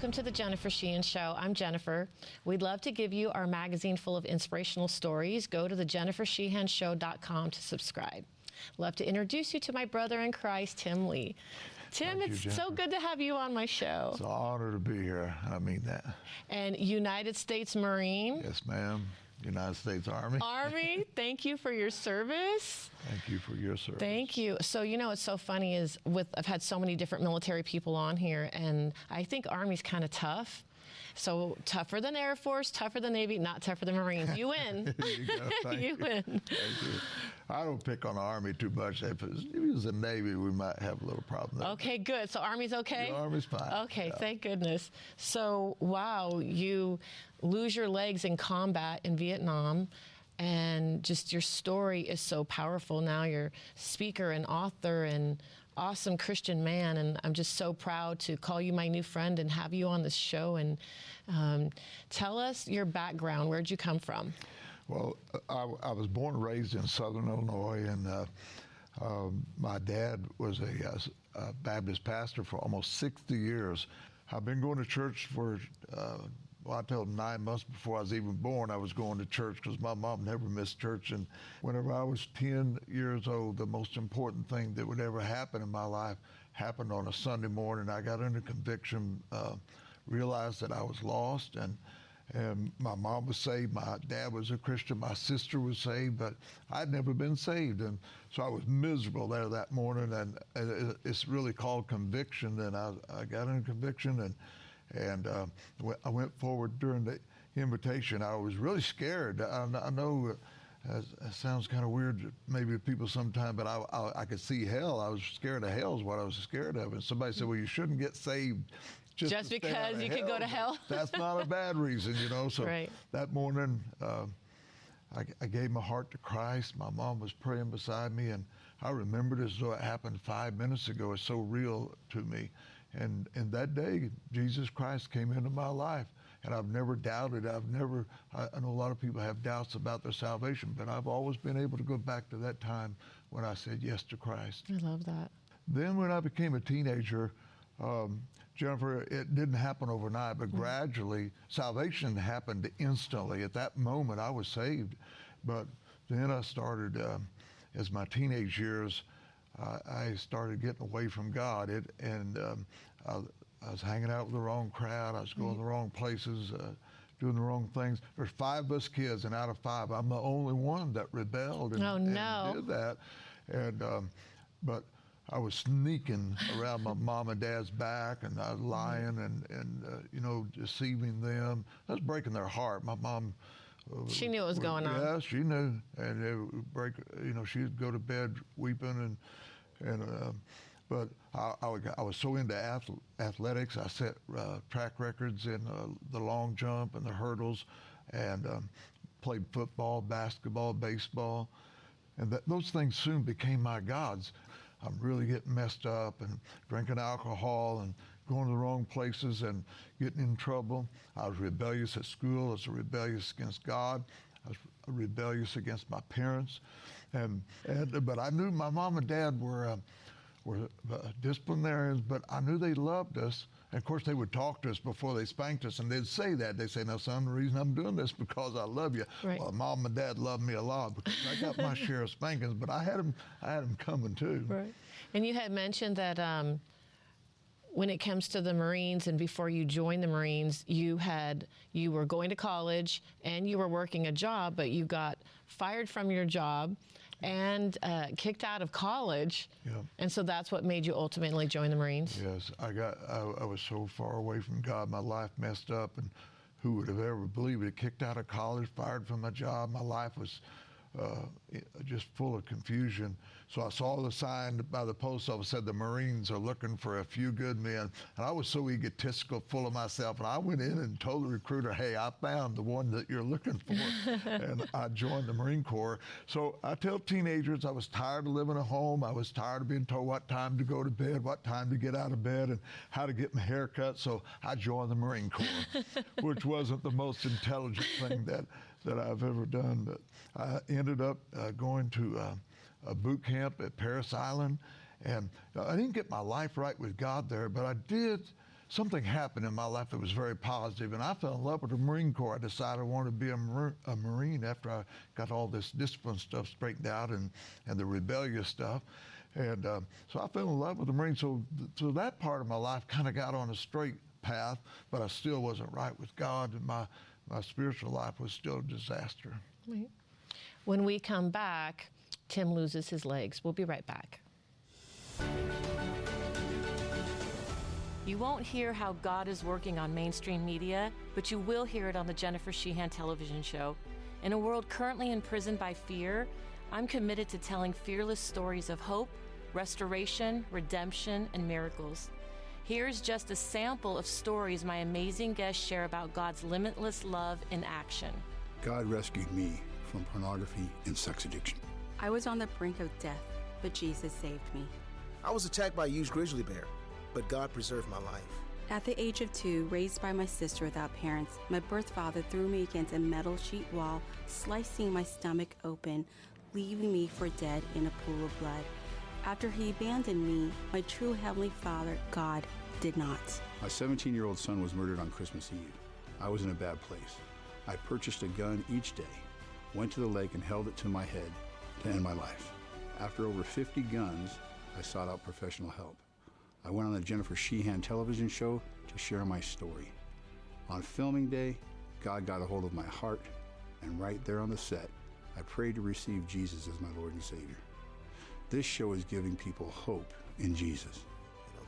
Welcome to the Jennifer Sheehan Show. I'm Jennifer. We'd love to give you our magazine full of inspirational stories. Go to the jennifersheehanshow.com to subscribe. Love to introduce you to my brother in Christ, Tim Lee. Tim, Thank you, it's so good to have you on my show. It's an honor to be here. I mean that. And United States Marine Yes, ma'am. United States Army. Army, thank you for your service. Thank you for your service. Thank you. So you know what's so funny is with I've had so many different military people on here, and I think Army's kind of tough. So tougher than Air Force, tougher than Navy, not tougher than Marines. You win. You you you. win. Thank you. I don't pick on the Army too much. If it was, if it was the Navy, we might have a little problem. there. Okay, good. So Army's okay. The Army's fine. Okay, Yeah. thank goodness. So wow, you lose your legs in combat in Vietnam. And just your story is so powerful. Now you're speaker and author and awesome Christian man, and I'm just so proud to call you my new friend and have you on this show. And um, tell us your background. Where'd you come from? Well, I, I was born and raised in Southern Illinois, and uh, um, my dad was a, uh, a Baptist pastor for almost 60 years. I've been going to church for, uh, well, I told him nine months before I was even born, I was going to church because my mom never missed church. And whenever I was 10 years old, the most important thing that would ever happen in my life happened on a Sunday morning. I got under conviction, uh, realized that I was lost, and and my mom was saved, my dad was a Christian, my sister was saved, but I'd never been saved, and so I was miserable there that morning, and it's really called conviction, and I, I got into conviction, and and uh, I went forward during the invitation. I was really scared. I, I know. Uh, it sounds kind of weird, to maybe to people sometimes, but I, I, I could see hell. I was scared of hell, is what I was scared of. And somebody said, "Well, you shouldn't get saved just, Just to stay out because you could go to hell." That's not a bad reason, you know. So Right. that morning, uh, I, I gave my heart to Christ. My mom was praying beside me, and I remembered as though it happened five minutes ago. It's so real to me. And and that day, Jesus Christ came into my life, and I've never doubted. I've never. I, I know a lot of people have doubts about their salvation, but I've always been able to go back to that time when I said yes to Christ. I love that. Then when I became a teenager, um, Jennifer, it didn't happen overnight, but gradually salvation happened instantly. At that moment, I was saved. But then I started, um, as my teenage years, uh, I started getting away from God. It, and um, I, I was hanging out with the wrong crowd. I was going to the wrong places. Uh, Doing the wrong things. There's five of us kids, and out of five, I'm the only one that rebelled and, Oh, and did that. And um, but I was sneaking around my mom and dad's back, and I was lying and and uh, you know deceiving them. I was breaking their heart. My mom. She knew what was going on. Yeah, she knew, and it would break. You know, she'd go to bed weeping, and and. Uh, but I, I, I was so into ath- athletics. I set uh, track records in uh, the long jump and the hurdles, and um, played football, basketball, baseball. And that, those things soon became my gods. I'm really getting messed up and drinking alcohol and going to the wrong places and getting in trouble. I was rebellious at school. I was rebellious against God. I was rebellious against my parents. And, and but I knew my mom and dad were uh, were uh, disciplinarians, but I knew they loved us. And of course, they would talk to us before they spanked us, and they'd say that. They'd say, "Now, son, the reason I'm doing this is because I love you." Right. Well, mom and dad loved me a lot because I got my share of spankings, but I had them, I had them coming too. Right. And you had mentioned that um, when it comes to the Marines and before you joined the Marines, you had you were going to college and you were working a job, but you got fired from your job and uh, kicked out of college. Yeah. And so that's what made you ultimately join the Marines. Yes, I got. I, I was so far away from God. My life messed up, and who would have ever believed it? Kicked out of college, fired from my job. My life was uh, just full of confusion. So I saw the sign by the post office said the Marines are looking for a few good men, and I was so egotistical, full of myself, and I went in and told the recruiter, "Hey, I found the one that you're looking for," and I joined the Marine Corps. So I tell teenagers I was tired of living at home. I was tired of being told what time to go to bed, what time to get out of bed, and how to get my hair cut. So I joined the Marine Corps, which wasn't the most intelligent thing that that I've ever done, but I ended up uh, going to uh, a boot camp at Parris Island, and I didn't get my life right with God there, but I did. Something happened in my life that was very positive, and I fell in love with the Marine Corps. I decided I wanted to be a, Mar- a Marine after I got all this discipline stuff straightened out and, and the rebellious stuff. And uh, so I fell in love with the Marine. So, so that part of my life kind of got on a straight path, but I still wasn't right with God, and my, my spiritual life was still a disaster. Right. When we come back, Tim loses his legs. We'll be right back. You won't hear how God is working on mainstream media, but you will hear it on the Jennifer Sheehan television show. In a world currently imprisoned by fear, I'm committed to telling fearless stories of hope, restoration, redemption, and miracles. Here's just a sample of stories my amazing guests share about God's limitless love in action. God rescued me from pornography and sex addiction. I was on the brink of death, but Jesus saved me. I was attacked by a huge grizzly bear, but God preserved my life. At the age of two, raised by my sister without parents, my birth father threw me against a metal sheet wall, slicing my stomach open, leaving me for dead in a pool of blood. After he abandoned me, my true Heavenly Father, God, did not. My 17 year old son was murdered on Christmas Eve. I was in a bad place. I purchased a gun each day, went to the lake, and held it to my head to end my life. After over 50 guns, I sought out professional help. I went on the Jennifer Sheehan television show to share my story. On filming day, God got a hold of my heart, and right there on the set, I prayed to receive Jesus as my Lord and Savior. This show is giving people hope in Jesus.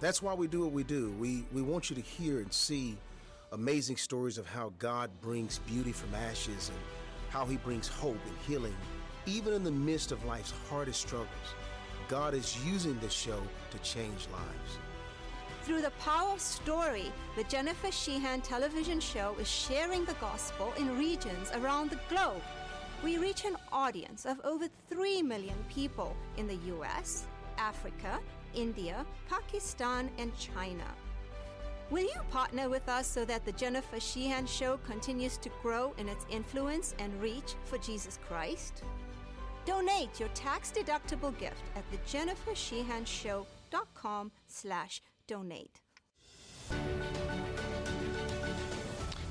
That's why we do what we do. We, we want you to hear and see amazing stories of how God brings beauty from ashes and how He brings hope and healing, even in the midst of life's hardest struggles. God is using this show to change lives. Through the power of story, the Jennifer Sheehan television show is sharing the gospel in regions around the globe. We reach an audience of over 3 million people in the US, Africa, India, Pakistan, and China. Will you partner with us so that the Jennifer Sheehan Show continues to grow in its influence and reach for Jesus Christ? Donate your tax-deductible gift at thejennifersheehanshow.com slash donate.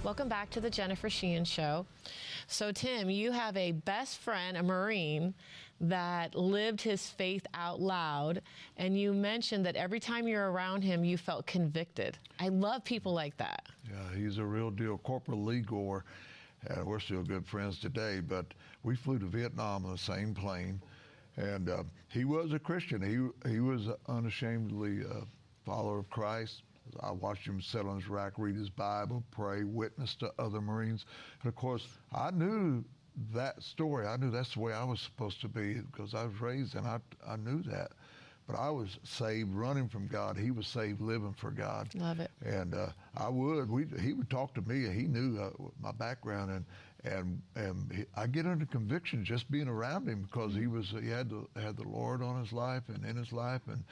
Welcome back to the Jennifer Sheehan Show. So, Tim, you have a best friend, a Marine, that lived his faith out loud, and you mentioned that every time you're around him, you felt convicted. I love people like that. Yeah, he's a real deal. Corporal Lee Gore, uh, we're still good friends today, but we flew to Vietnam on the same plane, and uh, he was a Christian. He he was unashamedly a follower of Christ. I watched him sit on his rack, read his Bible, pray, witness to other Marines. And of course, I knew that story. I knew that's the way I was supposed to be because I was raised and I, I knew that. But I was saved running from God. He was saved living for God. Love it. And uh, I would. We, he would talk to me. He knew uh, my background, and and and he, I get under conviction just being around him because he was he had the had the Lord on his life and in his life, and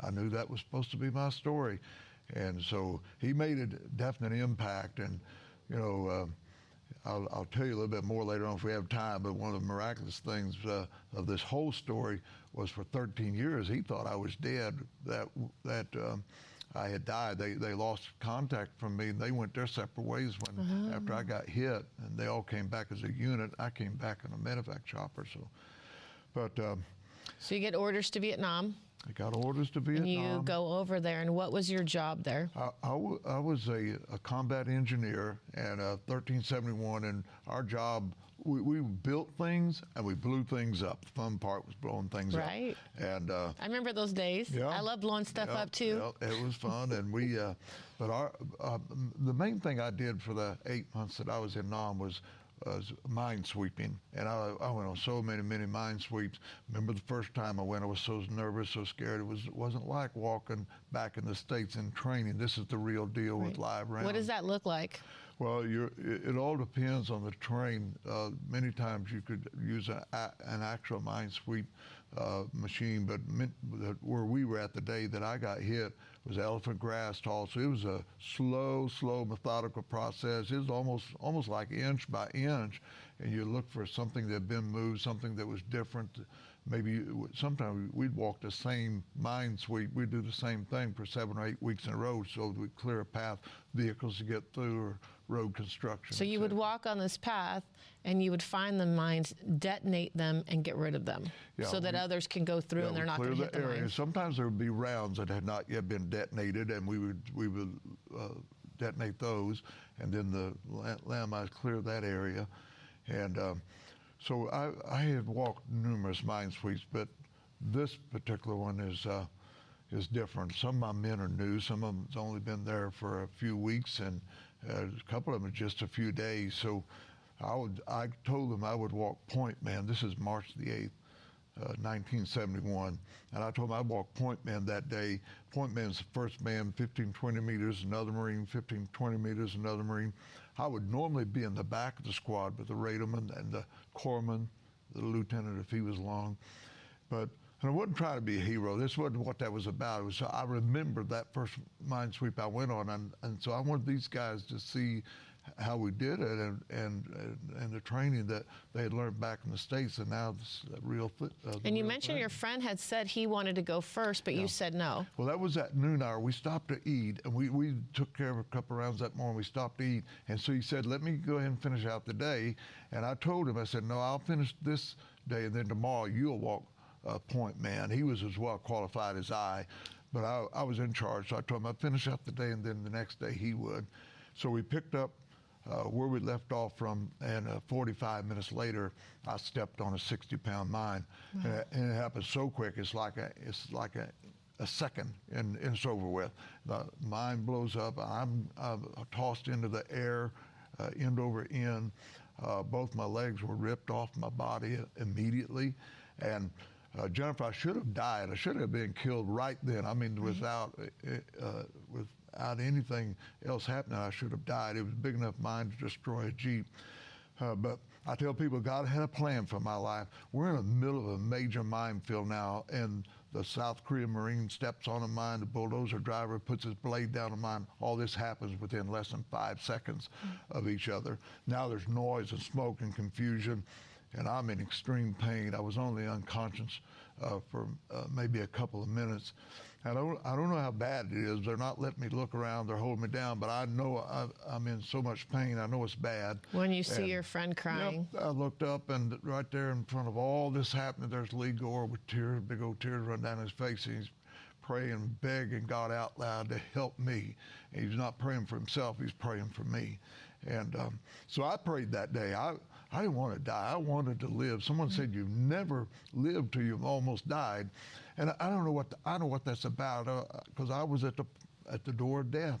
I knew that was supposed to be my story. And so he made a definite impact. And, you know, uh, I'll, I'll, tell you a little bit more later on if we have time, but one of the miraculous things uh, of this whole story was for 13 years, he thought I was dead, that, that um, I had died. They, they lost contact from me. They went their separate ways when uh-huh. after I got hit, and they all came back as a unit. I came back in a medevac chopper. So, but um, so you get orders to Vietnam. I got orders to Vietnam. And you go over there, and what was your job there? I, I, w- I was a, a combat engineer and a 1371, and our job we, we built things and we blew things up. The fun part was blowing things Right. up. Right. And uh, I remember those days. Yeah. I love blowing stuff yeah, up too. yeah, it was fun, and we. Uh, but our uh, the main thing I did for the eight months that I was in Nam was. Was mine sweeping, and I, I went on so many, many mine sweeps. Remember the first time I went, I was so nervous, so scared. It was it wasn't like walking back in the states in training. This is the real deal with live rounds. What does that look like? Well, you're, it, it all depends on the terrain. Uh, many times you could use a, a, an actual mine sweep uh, machine, but min, where we were at the day that I got hit was elephant grass tall. So it was a slow, slow, methodical process. It was almost almost like inch by inch, and you look for something that had been moved, something that was different. Maybe sometimes we'd walk the same mine sweep. We'd do the same thing for seven or eight weeks in a row, so we'd clear a path, vehicles to get through, or road construction. So you would walk on this path and you would find the mines, detonate them, and get rid of them, Yeah, so that others can go through Yeah, and they're not going to hit the the area. mines. Sometimes there would be rounds that had not yet been detonated, and we would we would uh, detonate those, and then the la- landmines clear that area, and um, so I I had walked numerous mine sweeps, but this particular one is. Uh, is different. Some of my men are new. Some of them's only been there for a few weeks, and uh, a couple of them just a few days. So, I would. I told them I would walk Point Man. This is March the eighth, uh, 1971. And I told him I'd walk Point Man that day. Point Man's the first man, 15, 20 meters, another Marine, 15, 20 meters, another Marine. I would normally be in the back of the squad with the radarman and the corpsman, the lieutenant if he was long, But and I wasn't trying to be a hero. This wasn't what that was about. It was I remember that first mine sweep I went on, and, and so I wanted these guys to see how we did it and and and, the training that they had learned back in the states, and now it's a real. Th- uh, And you real mentioned thing. your friend had said he wanted to go first, but you said no. Well, that was at noon hour. We stopped to eat, and we, we took care of a couple rounds that morning. We stopped to eat, and so he said, "Let me go ahead and finish out the day." And I told him, I said, "No, I'll finish this day, and then tomorrow you'll walk uh, Point Man." He was as well qualified as I, but I, I was in charge, so I told him I'd finish out the day, and then the next day he would. So we picked up uh, where we left off from, and uh, 45 minutes later, I stepped on a 60-pound mine, and, it, and it happened so quick. It's like a, it's like a, a second, and, and it's over with. The mine blows up. I'm, I'm tossed into the air, uh, end over end. Uh, both my legs were ripped off my body immediately, and uh, Jennifer, I should have died. I should have been killed right then. I mean, without uh, without anything else happening, I should have died. It was big enough mine to destroy a jeep. Uh, but I tell people, God had a plan for my life. We're in the middle of a major minefield now, and the South Korean Marine steps on a mine. The bulldozer driver puts his blade down a mine. All this happens within less than five seconds of each other. Now there's noise and smoke and confusion, and I'm in extreme pain. I was only unconscious uh, for uh, maybe a couple of minutes. I don't, I don't know how bad it is. They're not letting me look around. They're holding me down, but I know I, I'm in so much pain. I know it's bad. When you see And- your friend crying. Yep, I looked up, and right there in front of all this happening, there's Lee Gore with tears, big old tears running down his face. And he's praying, begging God out loud to help me. And he's not praying for himself; he's praying for me. And um, so I prayed that day. I I didn't want to die. I wanted to live. Someone said, "You've never lived till you've almost died," and I don't know what I don't know what that's about uh, because I was at the at the door of death.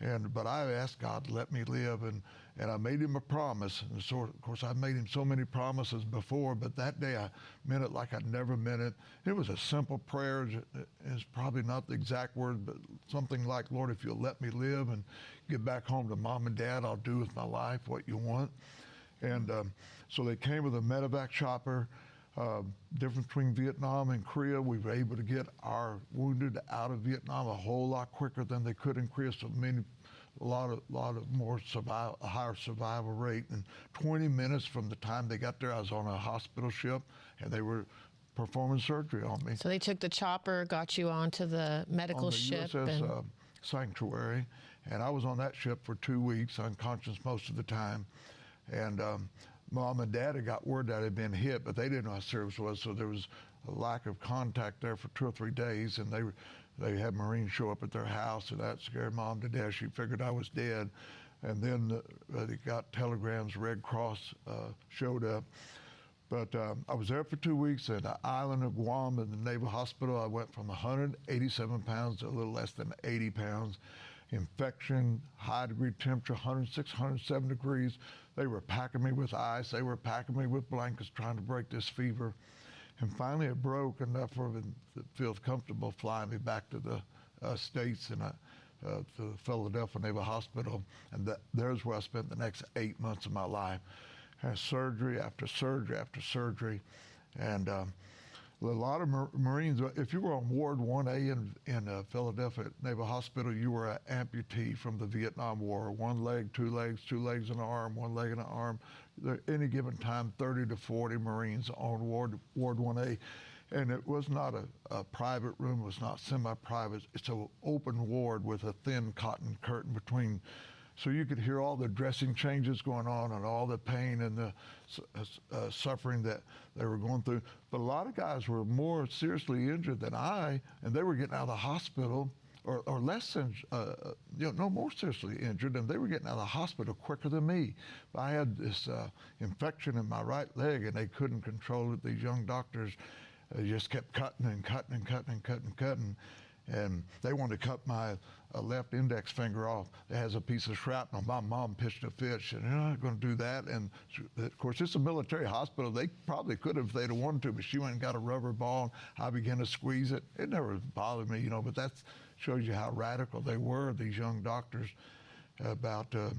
And but I asked God to let me live, and and I made him a promise. And so of course I made him so many promises before, but that day I meant it like I'd never meant it. It was a simple prayer. Uh, it's probably not the exact word, but something like, Lord, if you'll let me live and get back home to mom and dad, I'll do with my life what you want. And um, so they came with a medevac chopper. Uh, difference between Vietnam and Korea, we were able to get our wounded out of Vietnam a whole lot quicker than they could in Korea. So many, a lot of, lot of more survival, a higher survival rate. And 20 minutes from the time they got there, I was on a hospital ship, and they were performing surgery on me So they took the chopper, got you onto the medical on the ship, USS and uh, Sanctuary, and I was on that ship for two weeks, unconscious most of the time. And um, mom and dad had got word that I had been hit, but they didn't know how serious it was, so there was a lack of contact there for two or three days, and they they had Marines show up at their house, and that scared mom to death. She figured I was dead. and then uh, they got telegrams. Red Cross uh, showed up. But um, I was there for two weeks at the island of Guam in the Naval Hospital. I went from 187 pounds to a little less than 80 pounds. Infection, high degree temperature, 106, 107 degrees. They were packing me with ice. They were packing me with blankets, trying to break this fever. And finally, it broke enough for them to feel comfortable flying me back to the uh, States and uh, uh, to Philadelphia Naval Hospital. And that, there's where I spent the next eight months of my life. Had surgery after surgery after surgery. And um, a lot of Marines, if you were on Ward 1A in, in uh, Philadelphia Naval Hospital, you were an amputee from the Vietnam War. One leg, two legs, two legs and an arm, one leg and an arm. There, any given time, 30 to 40 Marines on Ward, Ward 1A. And it was not a, a private room, it was not semi private. It's an open ward with a thin cotton curtain between so you could hear all the dressing changes going on and all the pain and the uh, uh, suffering that they were going through. But a lot of guys were more seriously injured than I, and they were getting out of the hospital. Or, or less than, uh, uh, you know, no more seriously injured, and they were getting out of the hospital quicker than me. I had this uh, infection in my right leg, and they couldn't control it. These young doctors uh, just kept cutting and cutting and cutting and cutting and cutting and they wanted to cut my uh, left index finger off. It has a piece of shrapnel. My mom pitched a fit. Said, "You're not going to do that." And of course, it's a military hospital. They probably could have if they'd have wanted to, but she went and got a rubber ball. And I began to squeeze it. It never bothered me, you know. But that shows you how radical they were, these young doctors, about uh,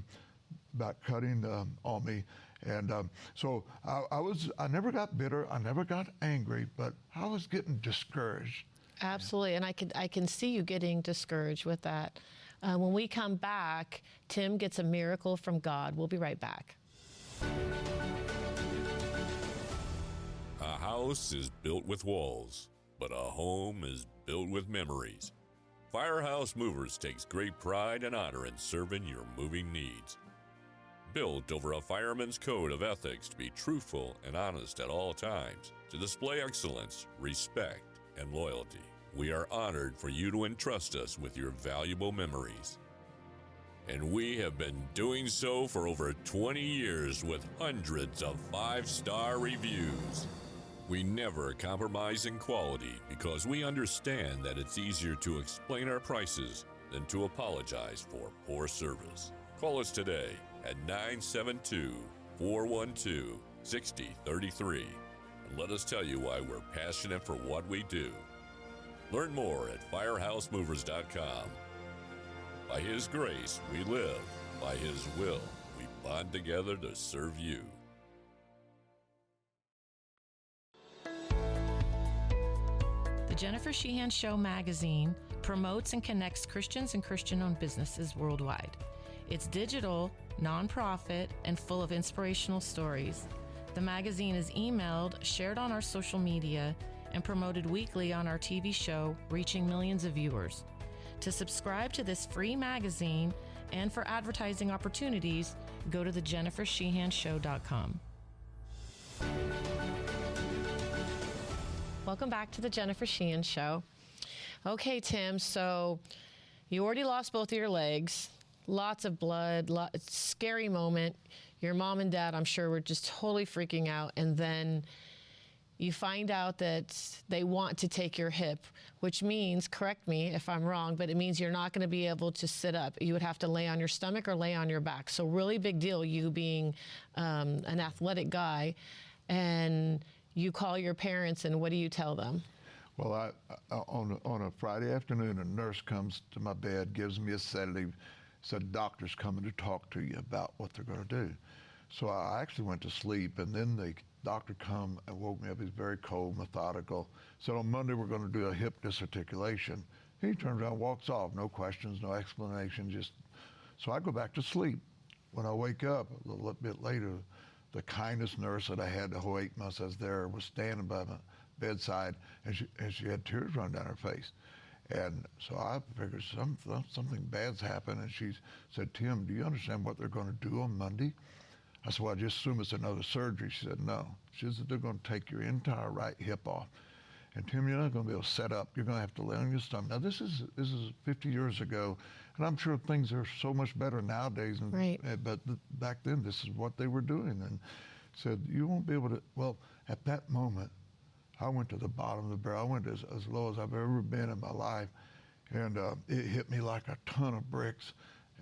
about cutting uh, on me. And um, so I, I was. I never got bitter. I never got angry, but I was getting discouraged Absolutely, and I can I can see you getting discouraged with that. Uh, when we come back, Tim gets a miracle from God. We'll be right back. A house is built with walls, but a home is built with memories. Firehouse Movers takes great pride and honor in serving your moving needs. Built over a fireman's code of ethics to be truthful and honest at all times, to display excellence, respect, and loyalty. We are honored for you to entrust us with your valuable memories. And we have been doing so for over 20 years with hundreds of five star reviews. We never compromise in quality because we understand that it's easier to explain our prices than to apologize for poor service. Call us today at 972 412 6033 and let us tell you why we're passionate for what we do. Learn more at firehousemovers.com. By His grace, we live. By His will, we bond together to serve you. The Jennifer Sheehan Show magazine promotes and connects Christians and Christian owned businesses worldwide. It's digital, nonprofit, and full of inspirational stories. The magazine is emailed, shared on our social media, and promoted weekly on our TV show, reaching millions of viewers. To subscribe to this free magazine and for advertising opportunities, go to thejennifersheehanshow.com. Welcome back to the Jennifer Sheehan Show. Okay, Tim, so you already lost both of your legs, lots of blood, lot, scary moment your mom and dad, I'm sure, were just totally freaking out. And then you find out that they want to take your hip, which means, correct me if I'm wrong, but it means you're not going to be able to sit up. You would have to lay on your stomach or lay on your back. So, really big deal, you being um, an athletic guy. And you call your parents, and what do you tell them? Well, I, on, on a Friday afternoon, a nurse comes to my bed, gives me a sedative, said, Doctor's coming to talk to you about what they're going to do. So I actually went to sleep, and then the doctor come and woke me up. He's very cold, methodical. Said on Monday we're going to do a hip disarticulation. He turns around, walks off, no questions, no explanation, just. So I go back to sleep. When I wake up a little bit later, the kindest nurse that I had the whole eight months I was there was standing by my bedside, and she, and she had tears running down her face. And so I figured some, something bad's happened. And she said, Tim, do you understand what they're going to do on Monday? I said, well, I just assume it's another surgery. She said, no. She said, they're going to take your entire right hip off. and Tim, you're not going to be able to set up. You're going to have to lay on your stomach. Now, this is this is 50 years ago, and I'm sure things are so much better nowadays. And, Right. uh, But back then, this is what they were doing, and said you won't be able to. Well, at that moment, I went to the bottom of the barrel. I went as, as low as I've ever been in my life, and uh, it hit me like a ton of bricks.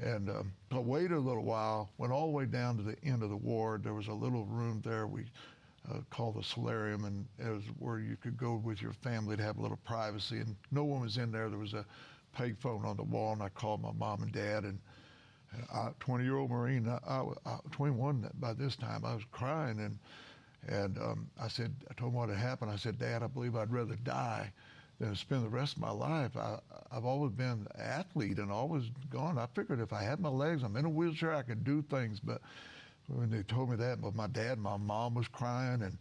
And um, I waited a little while, went all the way down to the end of the ward. There was a little room there we uh, called the solarium, and it was where you could go with your family to have a little privacy. And no one was in there. There was a payphone on the wall, and I called my mom and dad. And I, 20-year-old Marine, I, I, I, 21 by this time, I was crying, and and um, I said, I told him what had happened. I said, Dad, I believe I'd rather die than spend the rest of my life. I, I've always been an athlete and always gone. I figured if I had my legs, I'm in a wheelchair, I could do things. But when they told me that, but my dad, my mom was crying, and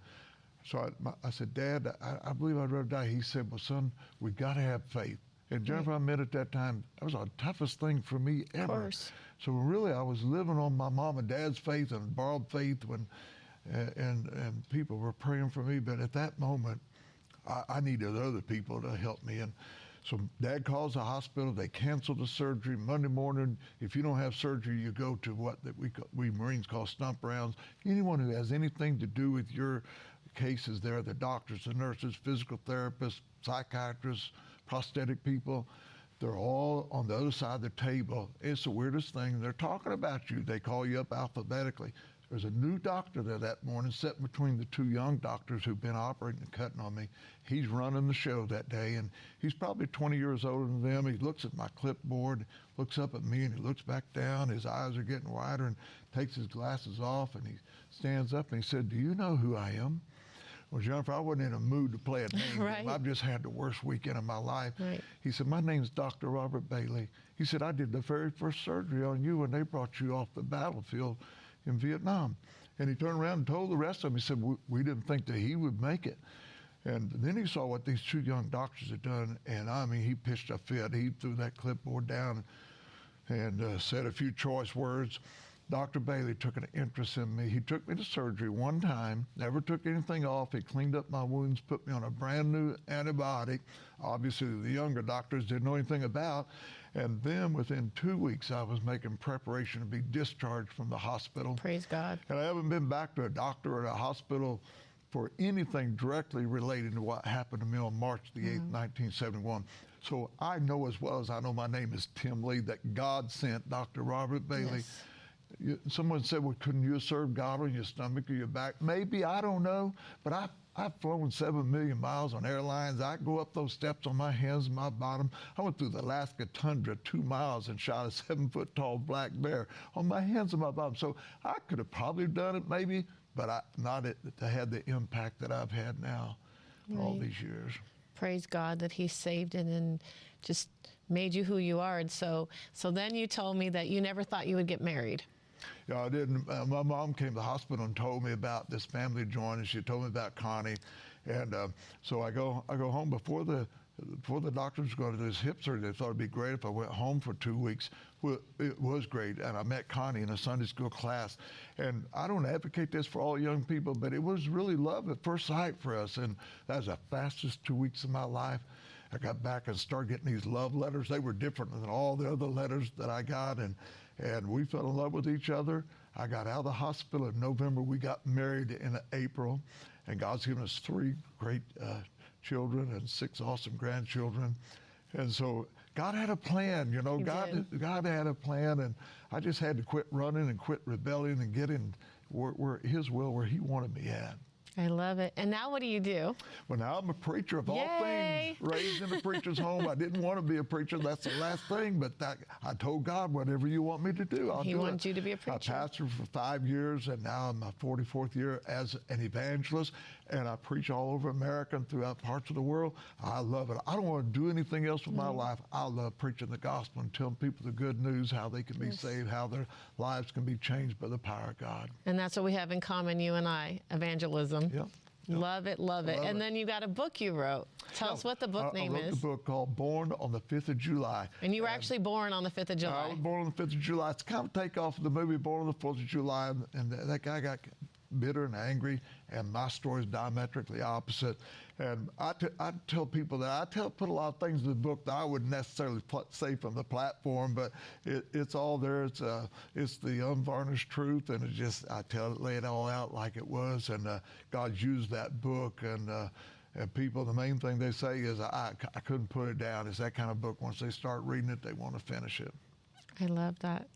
so I, my, I said, Dad, I, I believe I'd rather die. He said, Well, son, we got to have faith. And Jennifer, I met at that time, that was the toughest thing for me ever. So really, I was living on my mom and dad's faith and borrowed faith when, and, and people were praying for me. But at that moment, I, I needed other people to help me. And so Dad calls the hospital. They cancel the surgery Monday morning. If you don't have surgery, you go to what that we ca- we Marines call stump rounds. Anyone who has anything to do with your cases there, the doctors, the nurses, physical therapists, psychiatrists, prosthetic people, they're all on the other side of the table. It's the weirdest thing. They're talking about you. They call you up alphabetically. There's a new doctor there that morning, sitting between the two young doctors who've been operating and cutting on me. He's running the show that day, and he's probably 20 years older than them. He looks at my clipboard, looks up at me, and he looks back down. His eyes are getting wider, and takes his glasses off, and he stands up and he said, "Do you know who I am?" Well, Jennifer, I wasn't in a mood to play a name Right. game. I've just had the worst weekend of my life. Right. He said, My name's Dr. Robert Bailey. He said, I did the very first surgery on you when they brought you off the battlefield in Vietnam. And he turned around and told the rest of them, he said, We, didn't think that he would make it. And then he saw what these two young doctors had done, and I mean, he pitched a fit. He threw that clipboard down and uh, said a few choice words. Dr. Bailey took an interest in me. He took me to surgery one time, never took anything off. He cleaned up my wounds, put me on a brand new antibiotic. Obviously, the younger doctors didn't know anything about. And then within two weeks, I was making preparation to be discharged from the hospital. Praise God. And I haven't been back to a doctor or a hospital for anything directly related to what happened to me on March the 8th, 1971. Mm-hmm. So I know as well as I know my name is Tim Lee that God sent Dr. Robert Bailey. Yes. You, someone said, well, couldn't you have served God on your stomach or your back? Maybe, I don't know. But I, I've flown seven million miles on airlines. I go up those steps on my hands and my bottom. I went through the Alaska tundra two miles and shot a seven foot tall black bear on my hands and my bottom. So I could have probably done it, maybe, but I, not it, to have the impact that I've had now all these years. praise God that He saved it and just made you who you are. And so, so then you told me that you never thought you would get married. Yeah, I didn't. Uh, my mom came to the hospital and told me about this family joining. She told me about Connie, and uh, so I go I go home before the before the doctors go to do this hip surgery. They thought it'd be great if I went home for two weeks. Well, it was great, and I met Connie in a Sunday school class. And I don't advocate this for all young people, but it was really love at first sight for us, and that was the fastest two weeks of my life. I got back and started getting these love letters. They were different than all the other letters that I got, and and we fell in love with each other. I got out of the hospital in November. We got married in April, and God's given us three great uh, children and six awesome grandchildren. And so God had a plan, you know. He God, did. God had a plan, and I just had to quit running and quit rebelling and get in where, where His will, where He wanted me at. I love it. And now what do you do? Well, now I'm a preacher of all things. Raised in a preacher's home. I didn't want to be a preacher. That's the last thing. But that, I told God, whatever you want me to do, I'll He do wants it. you to be a preacher. I pastored for five years, and now I'm my 44th year as an evangelist. And I preach all over America and throughout parts of the world. I love it. I don't want to do anything else with my Mm-hmm. life. I love preaching the gospel and telling people the good news, how they can be saved, how their lives can be changed by the power of God. And that's what we have in common, you and I, evangelism. Yep. Yep. Love it, love it. Love and it. then you got a book you wrote. Tell us what the book I, name I wrote is. the book called Born on the 5th of July. And you were actually born on the 5th of July. I was born on the 5th of July. It's kind of a takeoff of the movie Born on the 4th of July, and, and that guy got bitter and angry, and my story is diametrically opposite. And I, t- I tell people that I tell put a lot of things in the book that I wouldn't necessarily pl- say from the platform, but it, it's all there. It's uh, it's the unvarnished truth, and it just I tell it, lay it all out like it was, and uh, God's used that book and. Uh, and people, the main thing they say is, I, I couldn't put it down. It's that kind of book. Once they start reading it, they want to finish it. I love that.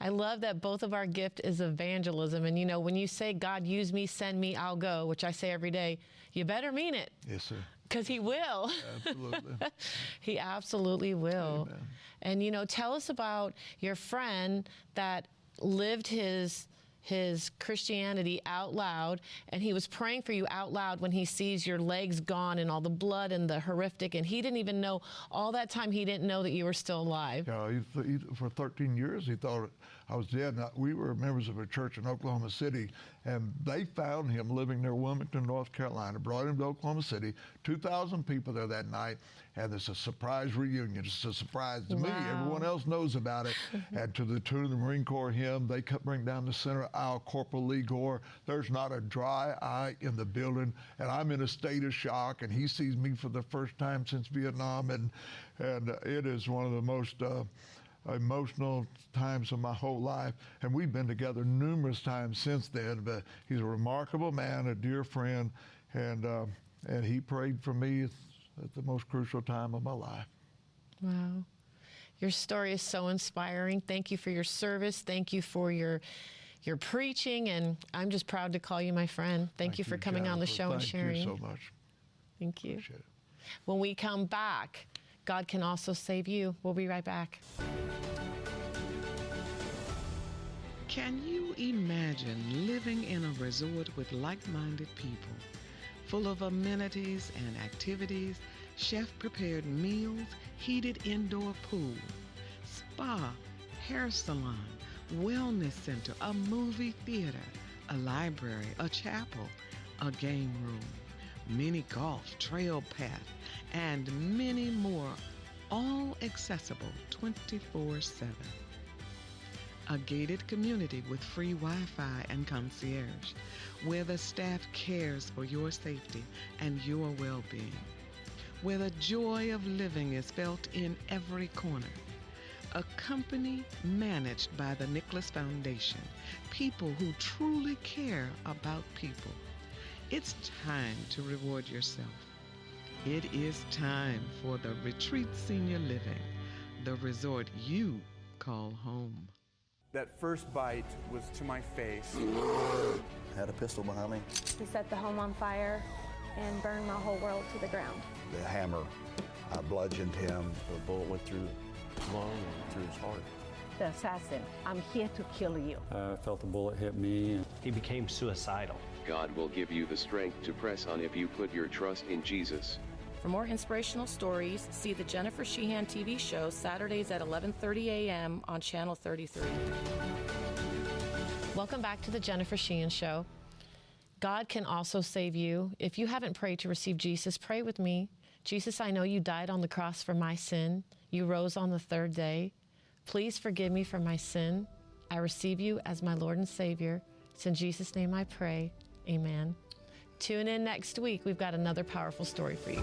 I love that both of our gift is evangelism. And you know, when you say, God, use me, send me, I'll go, which I say every day, you better mean it. Yes, sir. Because he will. Absolutely. he absolutely will. Amen. And you know, tell us about your friend that lived his his Christianity out loud, and he was praying for you out loud when he sees your legs gone and all the blood and the horrific, and he didn't even know all that time he didn't know that you were still alive. Yeah, he, he, for 13 years he thought I was dead. Now, we were members of a church in Oklahoma City, and they found him living near Wilmington, North Carolina, brought him to Oklahoma City. 2,000 people there that night, and it's a surprise reunion. It's a surprise to me. Everyone else knows about it. and to the tune of the Marine Corps hymn, they cut, bring down the center aisle, Corporal Lee Gore. There's not a dry eye in the building, and I'm in a state of shock, and he sees me for the first time since Vietnam, and, and it is one of the most... Uh, emotional times of my whole life, and we've been together numerous times since then. But he's a remarkable man, a dear friend, and uh, and he prayed for me at the most crucial time of my life. Wow. Your story is so inspiring. Thank you for your service. Thank you for your your preaching, and I'm just proud to call you my friend. Thank, you for coming on the Jennifer. show and sharing. Thank you so much. Thank you. When we come back, God can also save you. We'll be right back. Can you imagine living in a resort with like minded people, full of amenities and activities, chef prepared meals, heated indoor pool, spa, hair salon, wellness center, a movie theater, a library, a chapel, a game room, mini golf, trail path, and many more, all accessible 24 7 a gated community with free Wi Fi and concierge, where the staff cares for your safety and your well being, where the joy of living is felt in every corner. A company managed by the Nicholas Foundation, people who truly care about people. It's time to reward yourself. It is time for the Retreat Senior Living, the resort you call home. That first bite was to my face. Had a pistol behind me. He set the home on fire and burned my whole world to the ground. The hammer, I bludgeoned him. The bullet went through his lung and through his heart. The assassin, I'm here to kill you. I felt the bullet hit me. And he became suicidal. God will give you the strength to press on if you put your trust in Jesus. For more inspirational stories, see the Jennifer Sheehan TV show Saturdays at 11:30 a.m. on Channel 33. Welcome back to the Jennifer Sheehan show. God can also save you. If you haven't prayed to receive Jesus, pray with me. Jesus, I know you died on the cross for my sin. You rose on the third day. Please forgive me for my sin. I receive you as my Lord and Savior. It's in Jesus' name I pray. Amen. Tune in next week. We've got another powerful story for you.